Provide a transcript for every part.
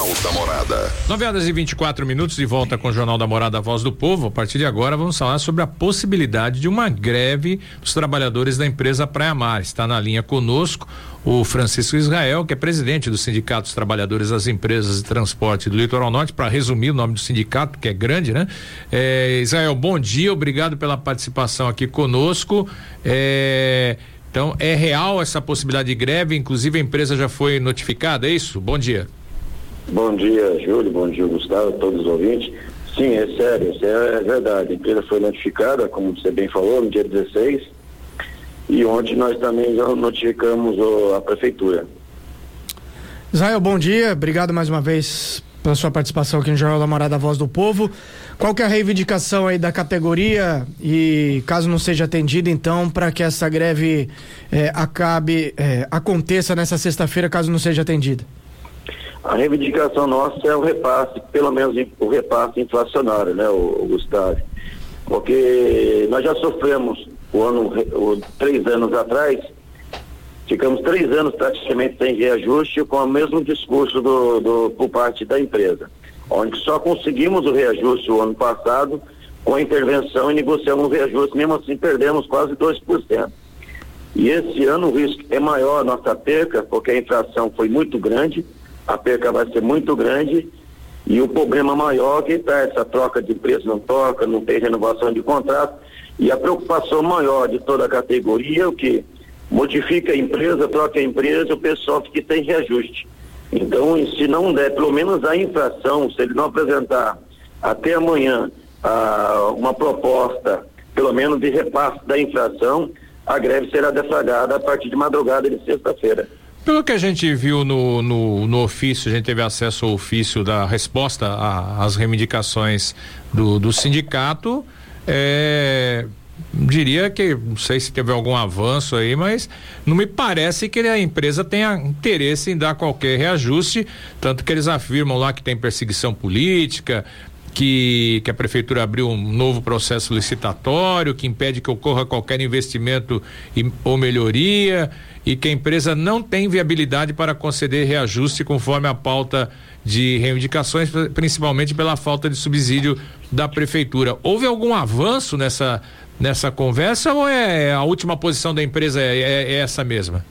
Jornal da Morada. 9 horas e 24 minutos de volta com o Jornal da Morada Voz do Povo. A partir de agora vamos falar sobre a possibilidade de uma greve dos trabalhadores da empresa Praia Mar. Está na linha conosco o Francisco Israel, que é presidente do Sindicato dos Trabalhadores das Empresas de Transporte do Litoral Norte, para resumir o nome do sindicato, que é grande, né? É, Israel, bom dia, obrigado pela participação aqui conosco. É, então, é real essa possibilidade de greve? Inclusive, a empresa já foi notificada, é isso? Bom dia. Bom dia, Júlio. Bom dia, Gustavo, todos os ouvintes. Sim, é sério, isso é verdade. A empresa foi notificada, como você bem falou, no dia 16. E ontem nós também já notificamos a prefeitura. Israel, bom dia. Obrigado mais uma vez pela sua participação aqui no Jornal da Morada Voz do Povo. Qual que é a reivindicação aí da categoria e caso não seja atendida, então, para que essa greve eh, acabe, eh, aconteça nessa sexta-feira, caso não seja atendida? A reivindicação nossa é o repasse, pelo menos o repasse inflacionário, né, o, o Gustavo? Porque nós já sofremos o ano, o, três anos atrás, ficamos três anos praticamente sem reajuste com o mesmo discurso do, do, por parte da empresa, onde só conseguimos o reajuste o ano passado com a intervenção e negociamos o reajuste, mesmo assim perdemos quase 2%. E esse ano o risco é maior a nossa perca, porque a inflação foi muito grande, a perca vai ser muito grande e o problema maior é que está essa troca de preço não toca, não tem renovação de contrato e a preocupação maior de toda a categoria é o que modifica a empresa, troca a empresa, o pessoal que tem reajuste. Então, se não der pelo menos a inflação, se ele não apresentar até amanhã ah, uma proposta, pelo menos de repasse da inflação, a greve será deflagrada a partir de madrugada de sexta-feira. Pelo que a gente viu no, no, no, ofício, a gente teve acesso ao ofício da resposta às reivindicações do, do sindicato, é, diria que, não sei se teve algum avanço aí, mas não me parece que a empresa tenha interesse em dar qualquer reajuste, tanto que eles afirmam lá que tem perseguição política, que, que a prefeitura abriu um novo processo licitatório que impede que ocorra qualquer investimento e, ou melhoria e que a empresa não tem viabilidade para conceder reajuste conforme a pauta de reivindicações, principalmente pela falta de subsídio da prefeitura. Houve algum avanço nessa nessa conversa ou é a última posição da empresa é, é, é essa mesma?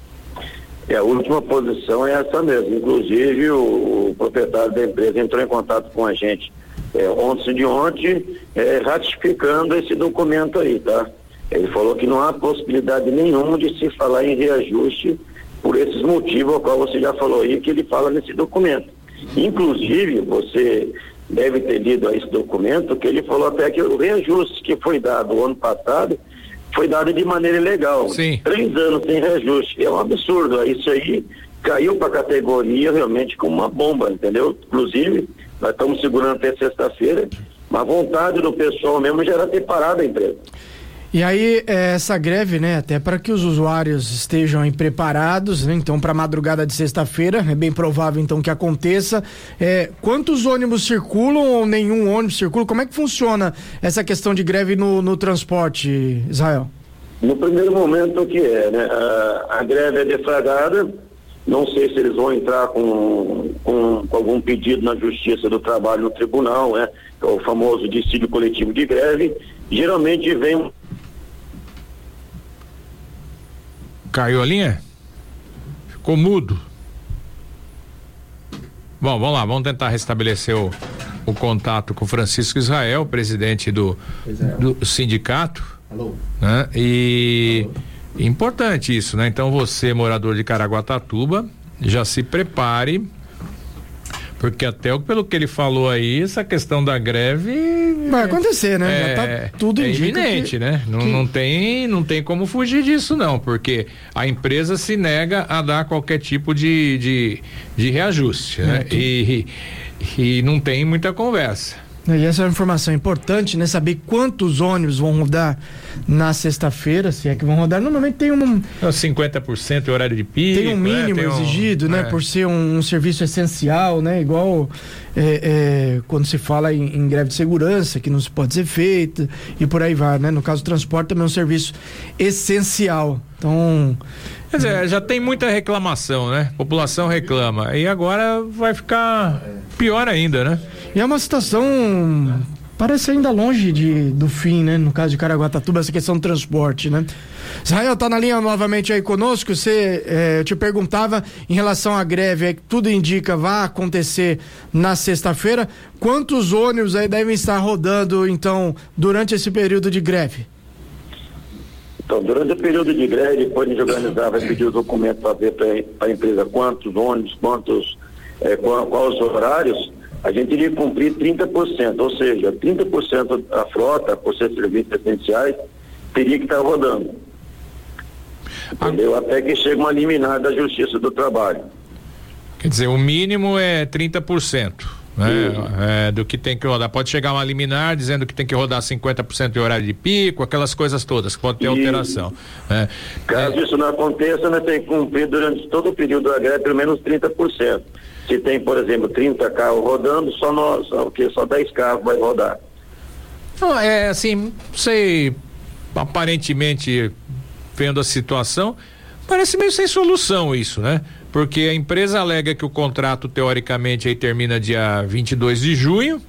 É, a última posição é essa mesma. Inclusive, o, o proprietário da empresa entrou em contato com a gente é, ontem de ontem, é, ratificando esse documento aí, tá? Ele falou que não há possibilidade nenhuma de se falar em reajuste por esses motivos, ao qual você já falou aí, que ele fala nesse documento. Inclusive, você deve ter lido a esse documento, que ele falou até que o reajuste que foi dado o ano passado foi dado de maneira ilegal. Sim. Três anos sem reajuste. É um absurdo. Isso aí caiu para a categoria realmente como uma bomba, entendeu? Inclusive, nós estamos segurando até sexta-feira, mas a vontade do pessoal mesmo já era ter parado a empresa. E aí, é, essa greve, né, até para que os usuários estejam aí preparados, né, então, para a madrugada de sexta-feira, é bem provável então que aconteça. É, quantos ônibus circulam ou nenhum ônibus circula? Como é que funciona essa questão de greve no, no transporte, Israel? No primeiro momento, o que é, né? A, a greve é deflagrada, não sei se eles vão entrar com, com, com, algum pedido na Justiça do Trabalho no tribunal, né? É o famoso dissídio coletivo de greve. Geralmente vem Caiu a linha? Ficou mudo. Bom, vamos lá, vamos tentar restabelecer o, o contato com o Francisco Israel, presidente do, do sindicato. Alô. Né? E Alô. Importante isso, né? Então você, morador de Caraguatatuba, já se prepare porque até pelo que ele falou aí, essa questão da greve. Vai acontecer, né? É, Já tá tudo é iminente, que, né? Não, que... não, tem, não tem como fugir disso, não, porque a empresa se nega a dar qualquer tipo de, de, de reajuste, né? É, e, e não tem muita conversa. E essa é uma informação importante, né? Saber quantos ônibus vão rodar na sexta-feira, se é que vão rodar. Normalmente tem um. 50% é horário de pico. Tem um né? mínimo né? tem exigido, um, né? É. Por ser um, um, serviço essencial, né? Igual é, é, quando se fala em, em, greve de segurança, que não se pode ser feita, e por aí vai, né? No caso do transporte também é um serviço essencial. Então. Quer dizer, já tem muita reclamação, né? A população reclama. E agora vai ficar pior ainda, né? E é uma situação parece ainda longe de, do fim, né? No caso de Caraguatatuba, essa questão do transporte, né? Israel tá na linha novamente aí conosco. Você, eh, eu te perguntava em relação à greve, é que tudo indica vai acontecer na sexta-feira. Quantos ônibus aí devem estar rodando, então, durante esse período de greve? Então, durante o período de greve, depois de organizar, vai pedir o documento para ver para a empresa quantos ônibus, quantos, eh, qual, quais os horários a gente iria cumprir 30%, ou seja, 30% da frota, por ser serviços essenciais, teria que estar rodando. Entendeu? Até que chegue uma liminar da Justiça do Trabalho. Quer dizer, o mínimo é 30%. Né? É, do que tem que rodar. Pode chegar uma liminar dizendo que tem que rodar 50% de horário de pico, aquelas coisas todas, que pode ter e, alteração. Né? Caso é, isso não aconteça, nós temos que cumprir durante todo o período da greve pelo menos 30%. Se tem, por exemplo, 30 carros rodando, só nós, só, só 10 carros vai rodar. Não, é assim, sei, aparentemente, vendo a situação, parece meio sem solução isso, né? Porque a empresa alega que o contrato, teoricamente, aí termina dia 22 de junho,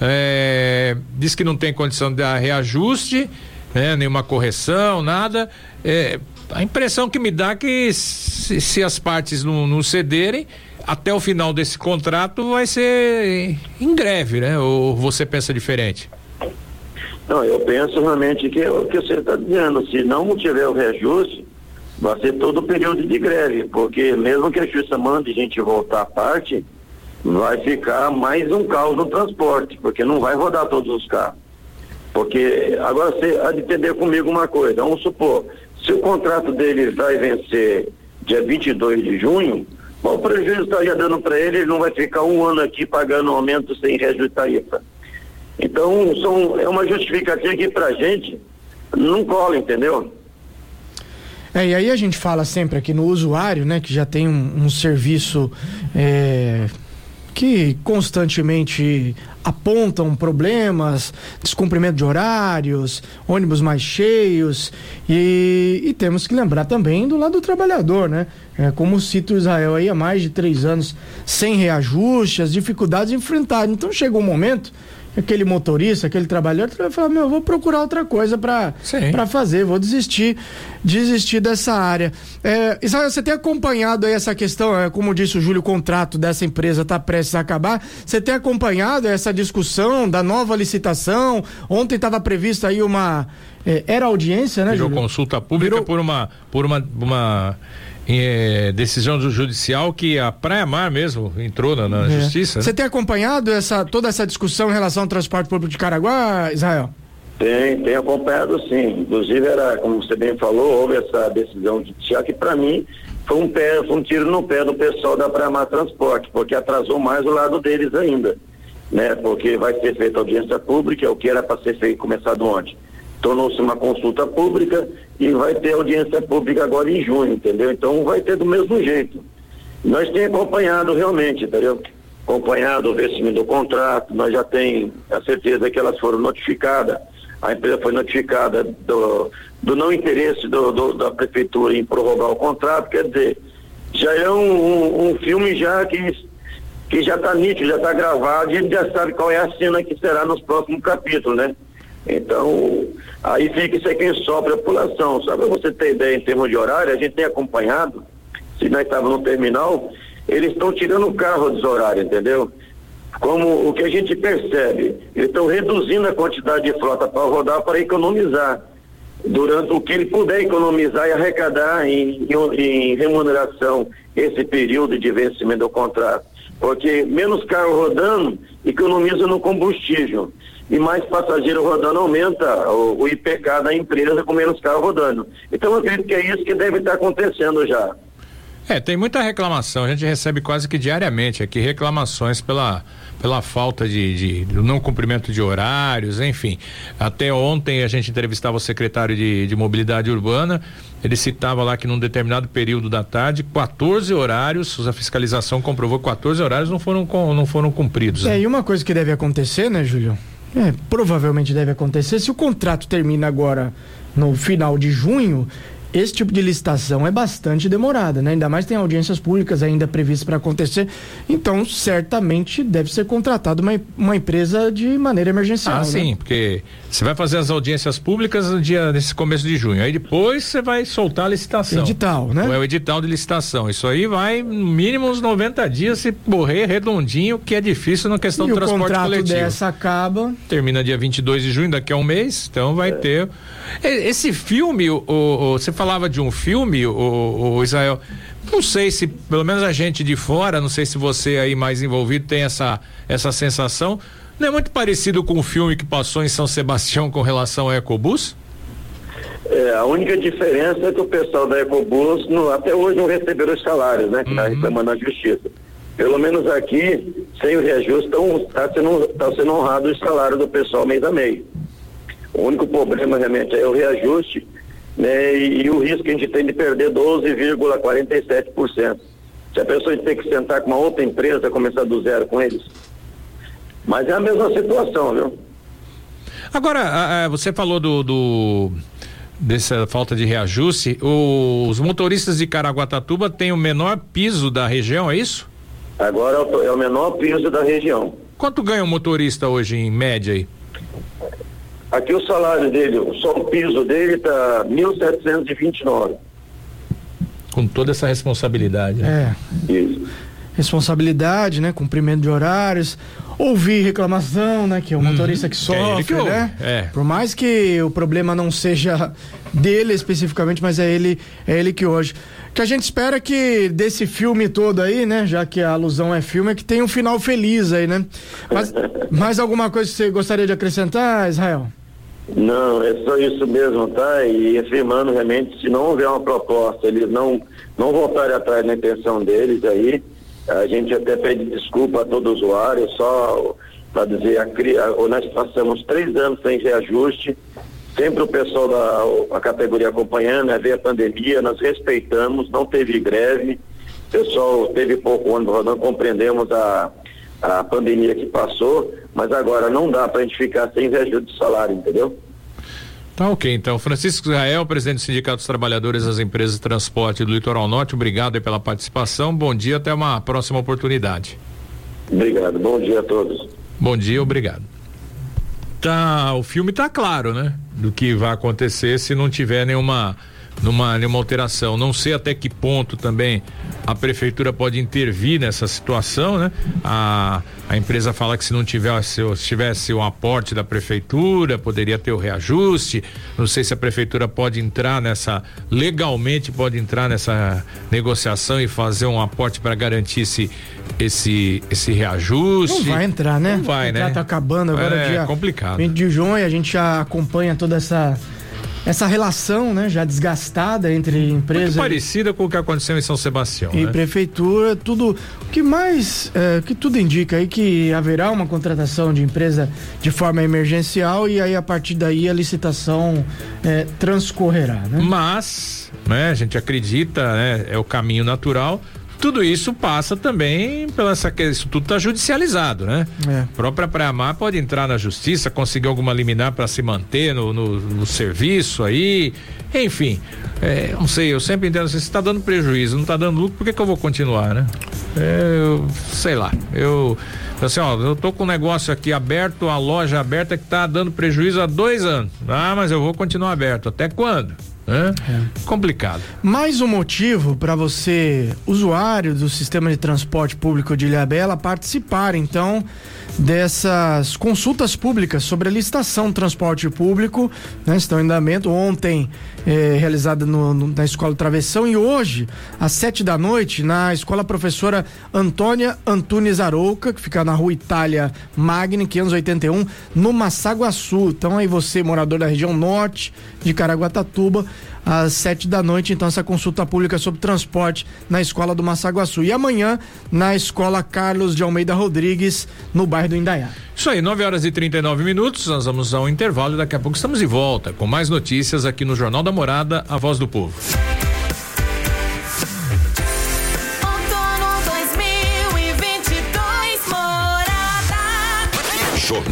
é, diz que não tem condição de dar reajuste, né, nenhuma correção, nada. É, a impressão que me dá é que se, se as partes não, não cederem, até o final desse contrato vai ser em greve, né? Ou você pensa diferente? Não, eu penso realmente que é o que você está dizendo. Se não tiver o reajuste, vai ser todo o período de greve, porque mesmo que a justiça mande a gente voltar à parte, vai ficar mais um caos no transporte, porque não vai rodar todos os carros. Porque agora você há de entender comigo uma coisa, vamos supor, se o contrato dele vai vencer dia 22 de junho, o prejuízo estaria dando para ele, ele não vai ficar um ano aqui pagando aumento sem reajuste tarifa. Então, são, é uma justificativa que para a gente não cola, entendeu? É, e aí a gente fala sempre aqui no usuário, né, que já tem um, um serviço é, que constantemente apontam problemas, descumprimento de horários, ônibus mais cheios e, e temos que lembrar também do lado do trabalhador, né? É, como cita Israel aí há mais de três anos sem reajuste, as dificuldades enfrentadas. Então chega um momento aquele motorista, aquele trabalhador, vai falar, meu, vou procurar outra coisa para fazer, vou desistir, desistir dessa área. É, Israel, você tem acompanhado aí essa questão, é, como disse o Júlio, o contrato dessa empresa está prestes a acabar, você tem acompanhado essa discussão da nova licitação? Ontem estava prevista aí uma, é, era audiência, né, Virou Júlio? consulta pública Virou... por uma, por uma, uma é, decisão do judicial que a Praia Mar mesmo entrou na, na é. justiça. Né? Você né? tem acompanhado essa, toda essa discussão em relação ao transporte público de Caraguá, Israel? Tem, tem acompanhado sim. Inclusive era, como você bem falou, houve essa decisão judicial que para mim foi um pé, foi um tiro no pé do pessoal da Praia Mar Transporte, porque atrasou mais o lado deles ainda, né? Porque vai ser feita audiência pública, o que era para ser feito começado ontem tornou-se uma consulta pública e vai ter audiência pública agora em junho, entendeu? Então vai ter do mesmo jeito. Nós temos acompanhado realmente, entendeu? Acompanhado o vencimento do contrato, nós já temos a certeza que elas foram notificadas, a empresa foi notificada do, do não interesse do, do, da prefeitura em prorrogar o contrato, quer dizer, já é um, um, um filme já que, que já está nítido, já está gravado e já sabe qual é a cena que será nos próximos capítulos, né? Então, aí fica isso aí quem sofre a população. Só para você ter ideia em termos de horário, a gente tem acompanhado, se nós estávamos no terminal, eles estão tirando o carro dos horários, entendeu? Como o que a gente percebe, eles estão reduzindo a quantidade de frota para rodar para economizar. Durante o que ele puder economizar e arrecadar em, em, em remuneração esse período de vencimento do contrato. Porque menos carro rodando, economiza no combustível e mais passageiro rodando aumenta o, o IPK da empresa com menos carro rodando. Então eu acredito que é isso que deve estar acontecendo já. É, tem muita reclamação, a gente recebe quase que diariamente aqui reclamações pela, pela falta de, de não cumprimento de horários, enfim. Até ontem a gente entrevistava o secretário de, de mobilidade urbana, ele citava lá que num determinado período da tarde, 14 horários, a fiscalização comprovou que 14 horários não foram, não foram cumpridos. Né? É, e uma coisa que deve acontecer, né, Júlio? É, provavelmente deve acontecer. Se o contrato termina agora no final de junho, esse tipo de licitação é bastante demorada, né? Ainda mais tem audiências públicas ainda previstas para acontecer. Então, certamente deve ser contratada uma, uma empresa de maneira emergencial. Ah, né? sim, porque você vai fazer as audiências públicas no dia nesse começo de junho. Aí depois você vai soltar a licitação. Edital, né? Ou é o edital de licitação. Isso aí vai no mínimo uns 90 dias se morrer redondinho, que é difícil na questão e do transporte coletivo. O contrato dessa acaba. Termina dia 22 de junho, daqui a um mês. Então vai é. ter. Esse filme, o, o, você falava de um filme, o, o Israel. Não sei se, pelo menos a gente de fora, não sei se você aí mais envolvido tem essa, essa sensação. Não é muito parecido com o filme que passou em São Sebastião com relação ao Ecobus? É, a única diferença é que o pessoal da Ecobus no, até hoje não receberam os salários, né? Que está uhum. reclamando na justiça. Pelo menos aqui, sem o reajuste, está sendo, tá sendo honrado o salário do pessoal mês a mês. O único problema realmente é o reajuste né, e, e o risco que a gente tem de perder 12,47%. Se a pessoa tem que sentar com uma outra empresa, começar do zero com eles. Mas é a mesma situação, viu? Agora, você falou do, do dessa falta de reajuste. Os motoristas de Caraguatatuba têm o menor piso da região, é isso? Agora é o menor piso da região. Quanto ganha um motorista hoje em média aí? Aqui o salário dele, só o piso dele tá 1.729. Com toda essa responsabilidade. Né? É. Isso. Responsabilidade, né? Cumprimento de horários. Ouvir reclamação, né? Que é o uhum. motorista que sofre, é que né? É. Por mais que o problema não seja dele especificamente, mas é ele, é ele que hoje que a gente espera que desse filme todo aí, né? Já que a alusão é filme, é que tenha um final feliz aí, né? Mas mais alguma coisa que você gostaria de acrescentar, Israel? Não, é só isso mesmo, tá? E afirmando realmente, se não houver uma proposta, eles não, não voltarem atrás na intenção deles aí, a gente até pede desculpa a todo usuário, só para dizer, a, nós passamos três anos sem reajuste, sempre o pessoal da categoria acompanhando, né, ver a pandemia, nós respeitamos, não teve greve, o pessoal teve pouco ônibus não compreendemos a, a pandemia que passou, mas agora não dá para a gente ficar sem reajuste de salário, entendeu? Tá ok, então. Francisco Israel, presidente do Sindicato dos Trabalhadores das Empresas de Transporte do Litoral Norte, obrigado pela participação. Bom dia, até uma próxima oportunidade. Obrigado, bom dia a todos. Bom dia, obrigado. Tá, o filme tá claro, né? Do que vai acontecer se não tiver nenhuma numa, nenhuma alteração. Não sei até que ponto também a prefeitura pode intervir nessa situação, né? A, a empresa fala que se não tivesse, se tivesse o aporte da prefeitura, poderia ter o reajuste. Não sei se a prefeitura pode entrar nessa, legalmente pode entrar nessa negociação e fazer um aporte para garantir esse, esse, esse reajuste. Não vai entrar, né? Não vai, né? Tá acabando agora é, dia complicado. 20 de junho, a gente já acompanha toda essa essa relação, né, já desgastada entre empresas. Muito parecida com o que aconteceu em São Sebastião. E né? prefeitura, tudo. O que mais, é, que tudo indica aí que haverá uma contratação de empresa de forma emergencial e aí a partir daí a licitação é, transcorrerá, né? Mas, né, a gente acredita, né, é o caminho natural tudo isso passa também pela essa isso tudo está judicializado, né? É. A própria Praia-Mar pode entrar na justiça, conseguir alguma liminar para se manter no, no, no, serviço aí, enfim. É, não sei, eu sempre entendo assim, se está dando prejuízo, não está dando lucro, por que, que eu vou continuar, né? É, eu, sei lá, eu assim, ó, eu tô com um negócio aqui aberto, a loja aberta que está dando prejuízo há dois anos. Ah, mas eu vou continuar aberto. Até quando? É. Complicado. Mais um motivo para você, usuário do sistema de transporte público de Ilhabela, participar então dessas consultas públicas sobre a licitação do transporte público, né, estão em andamento. Ontem é, realizada no, no, na Escola Travessão e hoje, às sete da noite, na Escola Professora Antônia Antunes Arouca, que fica na rua Itália Magni, 581, no Massaguaçu. Então aí você, morador da região norte de Caraguatatuba, às sete da noite, então, essa consulta pública sobre transporte na escola do Massaguaçu. E amanhã, na escola Carlos de Almeida Rodrigues, no bairro do Indaiá. Isso aí, 9 horas e 39 minutos, nós vamos ao intervalo e daqui a pouco estamos de volta com mais notícias aqui no Jornal da Morada, a voz do povo.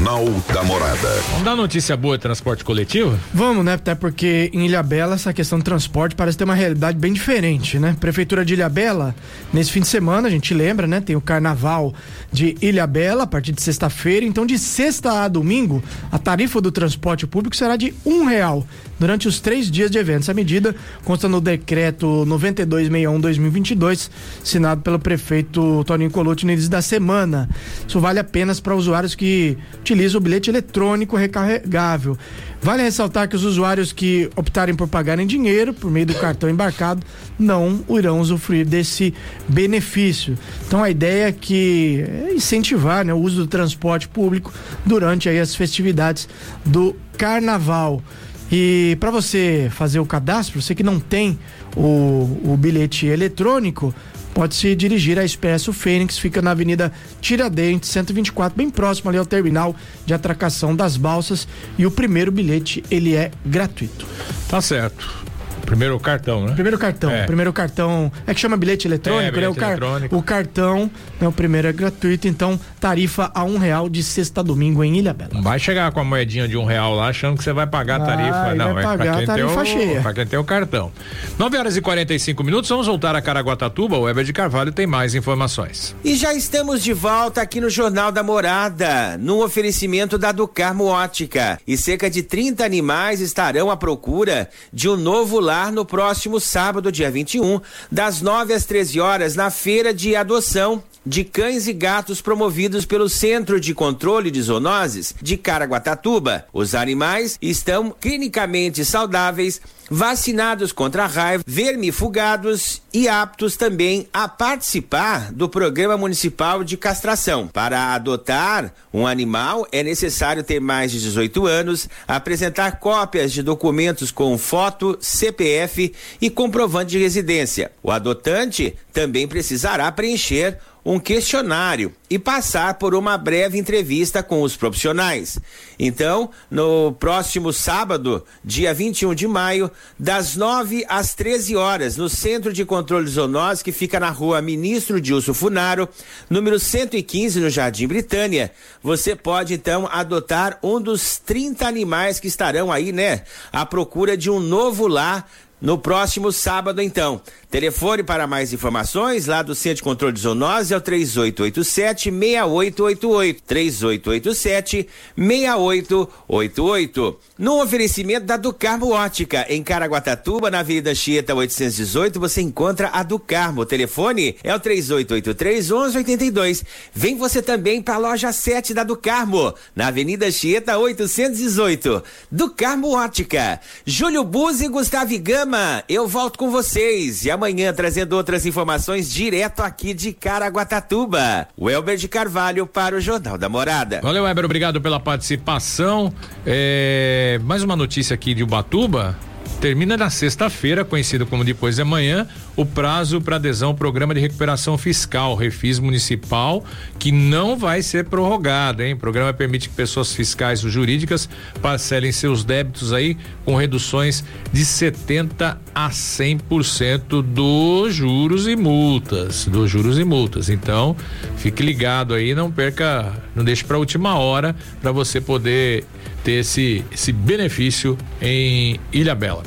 Jornal da Morada. Vamos dar notícia boa de transporte coletivo? Vamos, né? Até porque em Ilhabela essa questão do transporte parece ter uma realidade bem diferente, né? Prefeitura de Ilhabela, nesse fim de semana, a gente lembra, né? Tem o carnaval de Ilhabela a partir de sexta-feira. Então, de sexta a domingo, a tarifa do transporte público será de um real durante os três dias de evento. Essa medida consta no decreto 9261-2022, assinado pelo prefeito Toninho Colucci no início da semana. Isso vale apenas para usuários que utilizam o bilhete eletrônico recarregável. Vale ressaltar que os usuários que optarem por pagarem dinheiro por meio do cartão embarcado não irão usufruir desse benefício. Então a ideia é que é incentivar né, o uso do transporte público durante aí as festividades do carnaval. E para você fazer o cadastro, você que não tem o, o bilhete eletrônico, pode se dirigir à Expresso Fênix, fica na Avenida Tiradentes, 124, bem próximo ali ao terminal de atracação das balsas. E o primeiro bilhete, ele é gratuito. Tá certo. Primeiro cartão, né? Primeiro cartão. É. Primeiro cartão. É que chama bilhete eletrônico, é, bilhete né? O, car eletrônico. o cartão, né? O primeiro é gratuito, então tarifa a um real de sexta a domingo em Ilha Bela. Vai chegar com a moedinha de um real lá achando que você vai pagar a tarifa. Não, vai é pagar a tarifa o, cheia. Pra quem tem o cartão. 9 horas e 45 minutos, vamos voltar a Caraguatatuba. O Weber de Carvalho tem mais informações. E já estamos de volta aqui no Jornal da Morada, no oferecimento da Ducarmo Ótica. E cerca de 30 animais estarão à procura de um novo lar no próximo sábado, dia 21, das 9 às 13 horas, na feira de adoção de cães e gatos promovidos pelo Centro de Controle de Zoonoses de Caraguatatuba. Os animais estão clinicamente saudáveis, vacinados contra a raiva, vermifugados e aptos também a participar do Programa Municipal de Castração. Para adotar um animal é necessário ter mais de 18 anos, apresentar cópias de documentos com foto, CPF e comprovante de residência. O adotante também precisará preencher um questionário e passar por uma breve entrevista com os profissionais. Então, no próximo sábado, dia 21 de maio, das 9 às 13 horas, no Centro de Controle Zoonose, que fica na rua Ministro Dilso Funaro, número 115, no Jardim Britânia, você pode então adotar um dos 30 animais que estarão aí, né, à procura de um novo lar no próximo sábado, então. Telefone para mais informações lá do Centro de Controle de Zoonose é o 3887-6888. 3887-6888. No oferecimento da Ducarmo Ótica, em Caraguatatuba, na Avenida Chieta 818, você encontra a Ducarmo. O telefone é o 3883-1182. Vem você também para a loja 7 da Ducarmo, na Avenida Chieta 818. Ducarmo Ótica. Júlio Buzzi e Gustavo Gama, eu volto com vocês. E amanhã trazendo outras informações direto aqui de Caraguatatuba. O Elber de Carvalho para o Jornal da Morada. Valeu, Elber, obrigado pela participação. É, mais uma notícia aqui de Ubatuba. Termina na sexta-feira, conhecido como depois de amanhã, o prazo para adesão ao programa de recuperação fiscal, Refis Municipal, que não vai ser prorrogado, hein? O programa permite que pessoas fiscais ou jurídicas parcelem seus débitos aí com reduções de 70 a 100% dos juros e multas, dos juros e multas. Então, fique ligado aí, não perca, não deixe para última hora para você poder ter esse, esse benefício em Ilha Bela.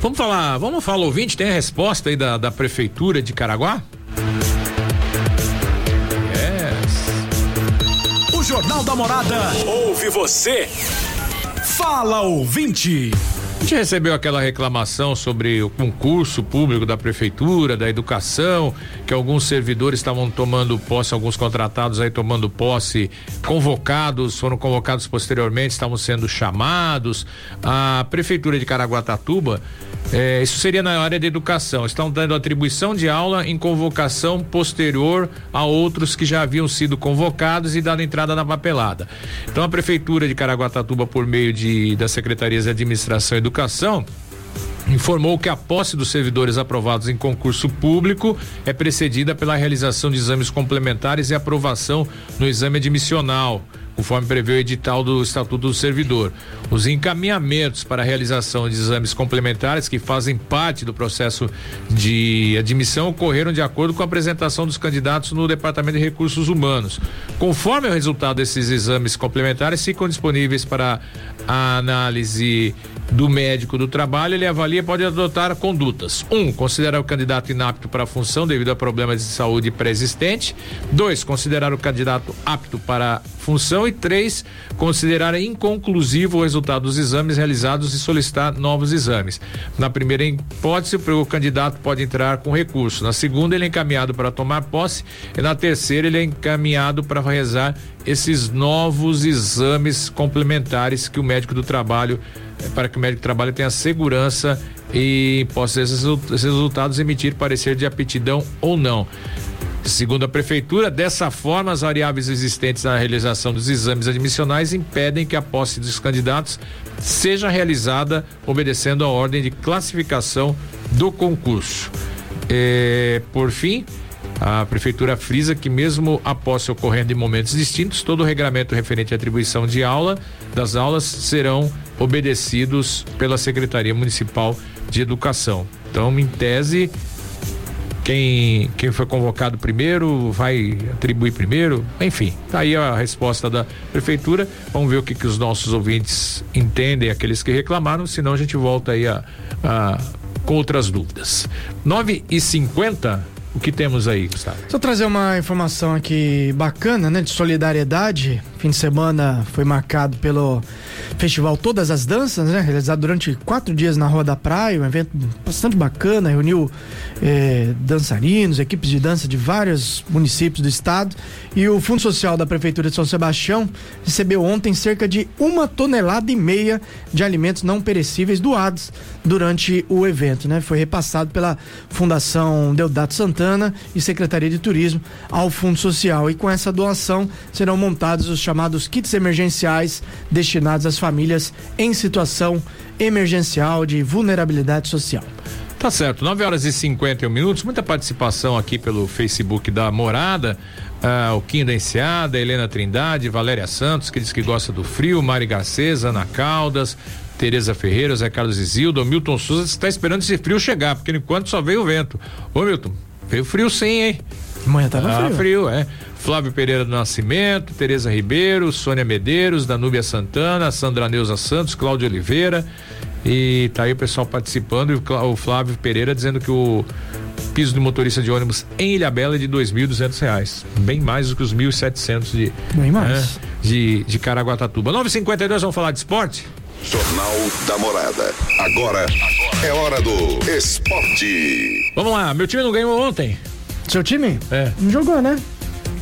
Vamos falar, vamos falar, ouvinte, tem a resposta aí da, da Prefeitura de Caraguá? Yes. O Jornal da Morada. Ouve você. Fala, ouvinte. A gente recebeu aquela reclamação sobre o concurso público da prefeitura, da educação, que alguns servidores estavam tomando posse, alguns contratados aí tomando posse, convocados, foram convocados posteriormente, estavam sendo chamados. A prefeitura de Caraguatatuba, eh, isso seria na área de educação, estão dando atribuição de aula em convocação posterior a outros que já haviam sido convocados e dado entrada na papelada. Então a prefeitura de Caraguatatuba, por meio de das secretarias de administração e Educação informou que a posse dos servidores aprovados em concurso público é precedida pela realização de exames complementares e aprovação no exame admissional conforme prevê o edital do Estatuto do Servidor. Os encaminhamentos para a realização de exames complementares que fazem parte do processo de admissão ocorreram de acordo com a apresentação dos candidatos no Departamento de Recursos Humanos. Conforme o resultado desses exames complementares, ficam disponíveis para a análise do médico do trabalho, ele avalia pode adotar condutas. Um, considerar o candidato inapto para a função devido a problemas de saúde pré-existente. Dois, considerar o candidato apto para a função. E três, considerar inconclusivo o resultado dos exames realizados e solicitar novos exames. Na primeira hipótese, o candidato pode entrar com recurso. Na segunda, ele é encaminhado para tomar posse. E na terceira, ele é encaminhado para realizar esses novos exames complementares que o médico do trabalho para que o médico do trabalho tenha segurança e possa esses resultados emitir parecer de aptidão ou não. Segundo a prefeitura, dessa forma, as variáveis existentes na realização dos exames admissionais impedem que a posse dos candidatos seja realizada obedecendo a ordem de classificação do concurso. É, por fim, a prefeitura frisa que mesmo a posse ocorrendo em momentos distintos, todo o regramento referente à atribuição de aula das aulas serão obedecidos pela Secretaria Municipal de Educação. Então, em tese, quem, quem foi convocado primeiro vai atribuir primeiro, enfim, tá aí a resposta da prefeitura. Vamos ver o que, que os nossos ouvintes entendem, aqueles que reclamaram, senão a gente volta aí a, a com outras dúvidas. 9 e 50 o que temos aí, Gustavo? Só trazer uma informação aqui bacana, né? De solidariedade. Fim de semana foi marcado pelo festival Todas as Danças, né? Realizado durante quatro dias na Rua da Praia, um evento bastante bacana, reuniu eh, dançarinos, equipes de dança de vários municípios do estado. E o Fundo Social da Prefeitura de São Sebastião recebeu ontem cerca de uma tonelada e meia de alimentos não perecíveis doados durante o evento, né? Foi repassado pela Fundação Deodato Santana e Secretaria de Turismo ao Fundo Social. E com essa doação serão montados os chamados kits emergenciais destinados às famílias em situação emergencial de vulnerabilidade social. Tá certo, 9 horas e 51 minutos, muita participação aqui pelo Facebook da Morada. Ah, o Kim da Enseada, Helena Trindade, Valéria Santos, que diz que gosta do frio, Mari Garcês, Ana Caldas, Tereza Ferreira, Zé Carlos Isildo, Milton Souza está esperando esse frio chegar, porque enquanto só veio o vento. Ô Milton, veio frio sim, hein? Amanhã tava ah, frio. frio, é. Flávio Pereira do Nascimento, Tereza Ribeiro, Sônia Medeiros, Danúbia Santana, Sandra Neuza Santos, Cláudio Oliveira. E tá aí o pessoal participando e o Flávio Pereira dizendo que o piso do motorista de ônibus em Ilhabela é de dois mil duzentos reais, bem mais do que os mil setecentos de bem mais. Né, de de Caraguatatuba. 9:52 vamos falar de esporte. Jornal da Morada. Agora, é hora do esporte. Vamos lá, meu time não ganhou ontem. Seu time? É. Não jogou, né?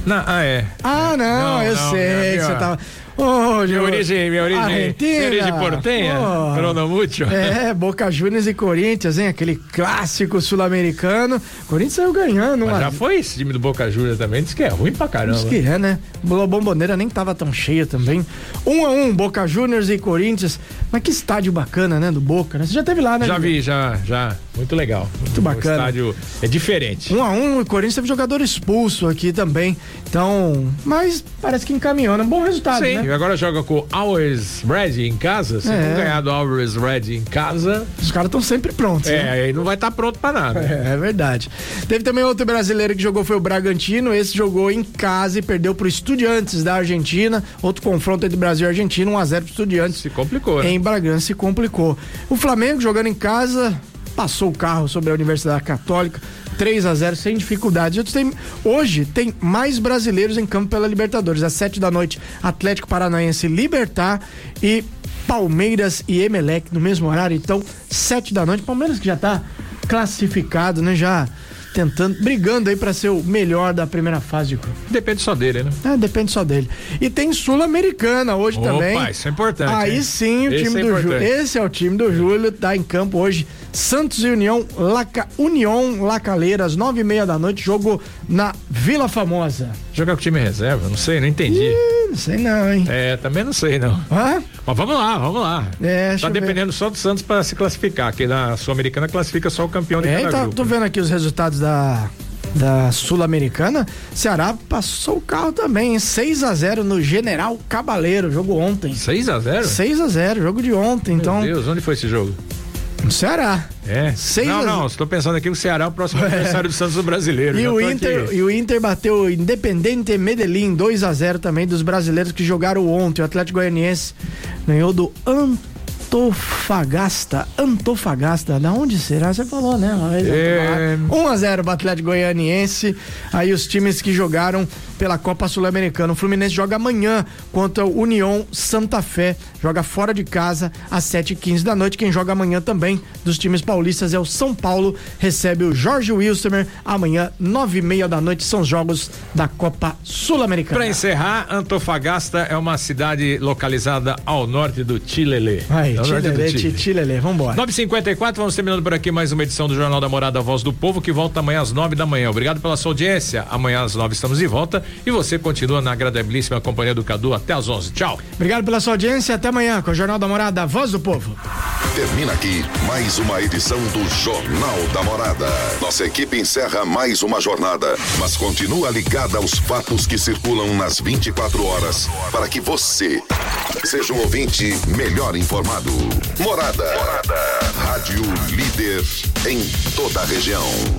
Não, ah, é. Ah, não, não eu não, sei que você tava. Oh, minha origem, minha origem. Argentina. Minha origem portenha. Oh. Cronomútil. É, Boca Juniors e Corinthians, hein? Aquele clássico sul-americano. Corinthians saiu ganhando. Mas já foi esse time do Boca Juniors também. Diz que é ruim pra caramba. Diz que é, né? A bomboneira nem tava tão cheia também. Um a um, Boca Juniors e Corinthians. Mas que estádio bacana, né? Do Boca, né? Você já teve lá, né? Já vi, já, já. Muito legal. Muito bacana. O estádio é diferente. Um a um, o Corinthians teve jogador expulso aqui também. Então, mas parece que encaminhou, né? Um bom resultado, Sim, né? E agora joga com Always Ready em casa. Se é. não ganhar do Always Ready em casa. Os caras estão sempre prontos. É, né? aí não vai estar tá pronto para nada. É, é, verdade. Teve também outro brasileiro que jogou, foi o Bragantino. Esse jogou em casa e perdeu pro Estudiantes da Argentina. Outro confronto entre Brasil e Argentina, 1x0 pro Estudiantes. Se complicou, né? Em Bragança se complicou. O Flamengo jogando em casa, passou o carro sobre a Universidade Católica. 3 a 0 sem dificuldades. Hoje tem mais brasileiros em campo pela Libertadores. Às 7 da noite, Atlético Paranaense Libertar e Palmeiras e Emelec no mesmo horário. Então, 7 da noite. Palmeiras que já está classificado, né? Já tentando, brigando aí para ser o melhor da primeira fase de grupo. Depende só dele, né? É, depende só dele. E tem Sul-Americana hoje Opa, também. isso é importante. Aí hein? sim, o Esse time é do Júlio. Esse é o time do Júlio, tá em campo hoje. Santos e União, Laca, União Lacaleiras, nove e meia da noite, jogo na Vila Famosa. Jogar com o time reserva? Não sei, não entendi. Ih, não sei não, hein? É, também não sei não. Hã? Mas vamos lá, vamos lá. É, tá dependendo ver. só do Santos para se classificar, que na Sul-Americana classifica só o campeão de é, cada tá, grupo. Tô vendo aqui os resultados da da Sul-Americana, Ceará passou o carro também, 6 a 0 no General Cabaleiro, jogo ontem. 6 a 0 6 a 0 jogo de ontem, Meu então. Deus, onde foi esse jogo? No Ceará. É. Seis não, a- não, estou pensando aqui que o Ceará é o próximo adversário do Santos Brasileiro. E o, Inter, aqui. e o Inter bateu Independente Medellín 2 a 0 também dos brasileiros que jogaram ontem. O Atlético Goianiense ganhou do Antofagasta. Antofagasta, da onde será? Você falou, né? Vez É. 1 a 0 para o Atlético Goianiense. Aí os times que jogaram pela Copa Sul-Americana. O Fluminense joga amanhã contra o União Santa Fé. Joga fora de casa às 7h15 da noite. Quem joga amanhã também dos times paulistas é o São Paulo. Recebe o Jorge Wilson amanhã, 9h30 da noite. São os jogos da Copa Sul-Americana. Para encerrar, Antofagasta é uma cidade localizada ao norte do Chilele. Aí, do Chilele, Chile. Chilele, vambora. 9h54, vamos terminando por aqui mais uma edição do Jornal da Morada Voz do Povo, que volta amanhã às 9 da manhã. Obrigado pela sua audiência. Amanhã às 9 estamos de volta e você continua na agradabilíssima companhia do Cadu até às 11. Tchau. Obrigado pela sua audiência. Até amanhã com o Jornal da Morada, Voz do Povo. Termina aqui mais uma edição do Jornal da Morada. Nossa equipe encerra mais uma jornada, mas continua ligada aos fatos que circulam nas 24 horas para que você seja um ouvinte melhor informado. Morada. Rádio líder em toda a região.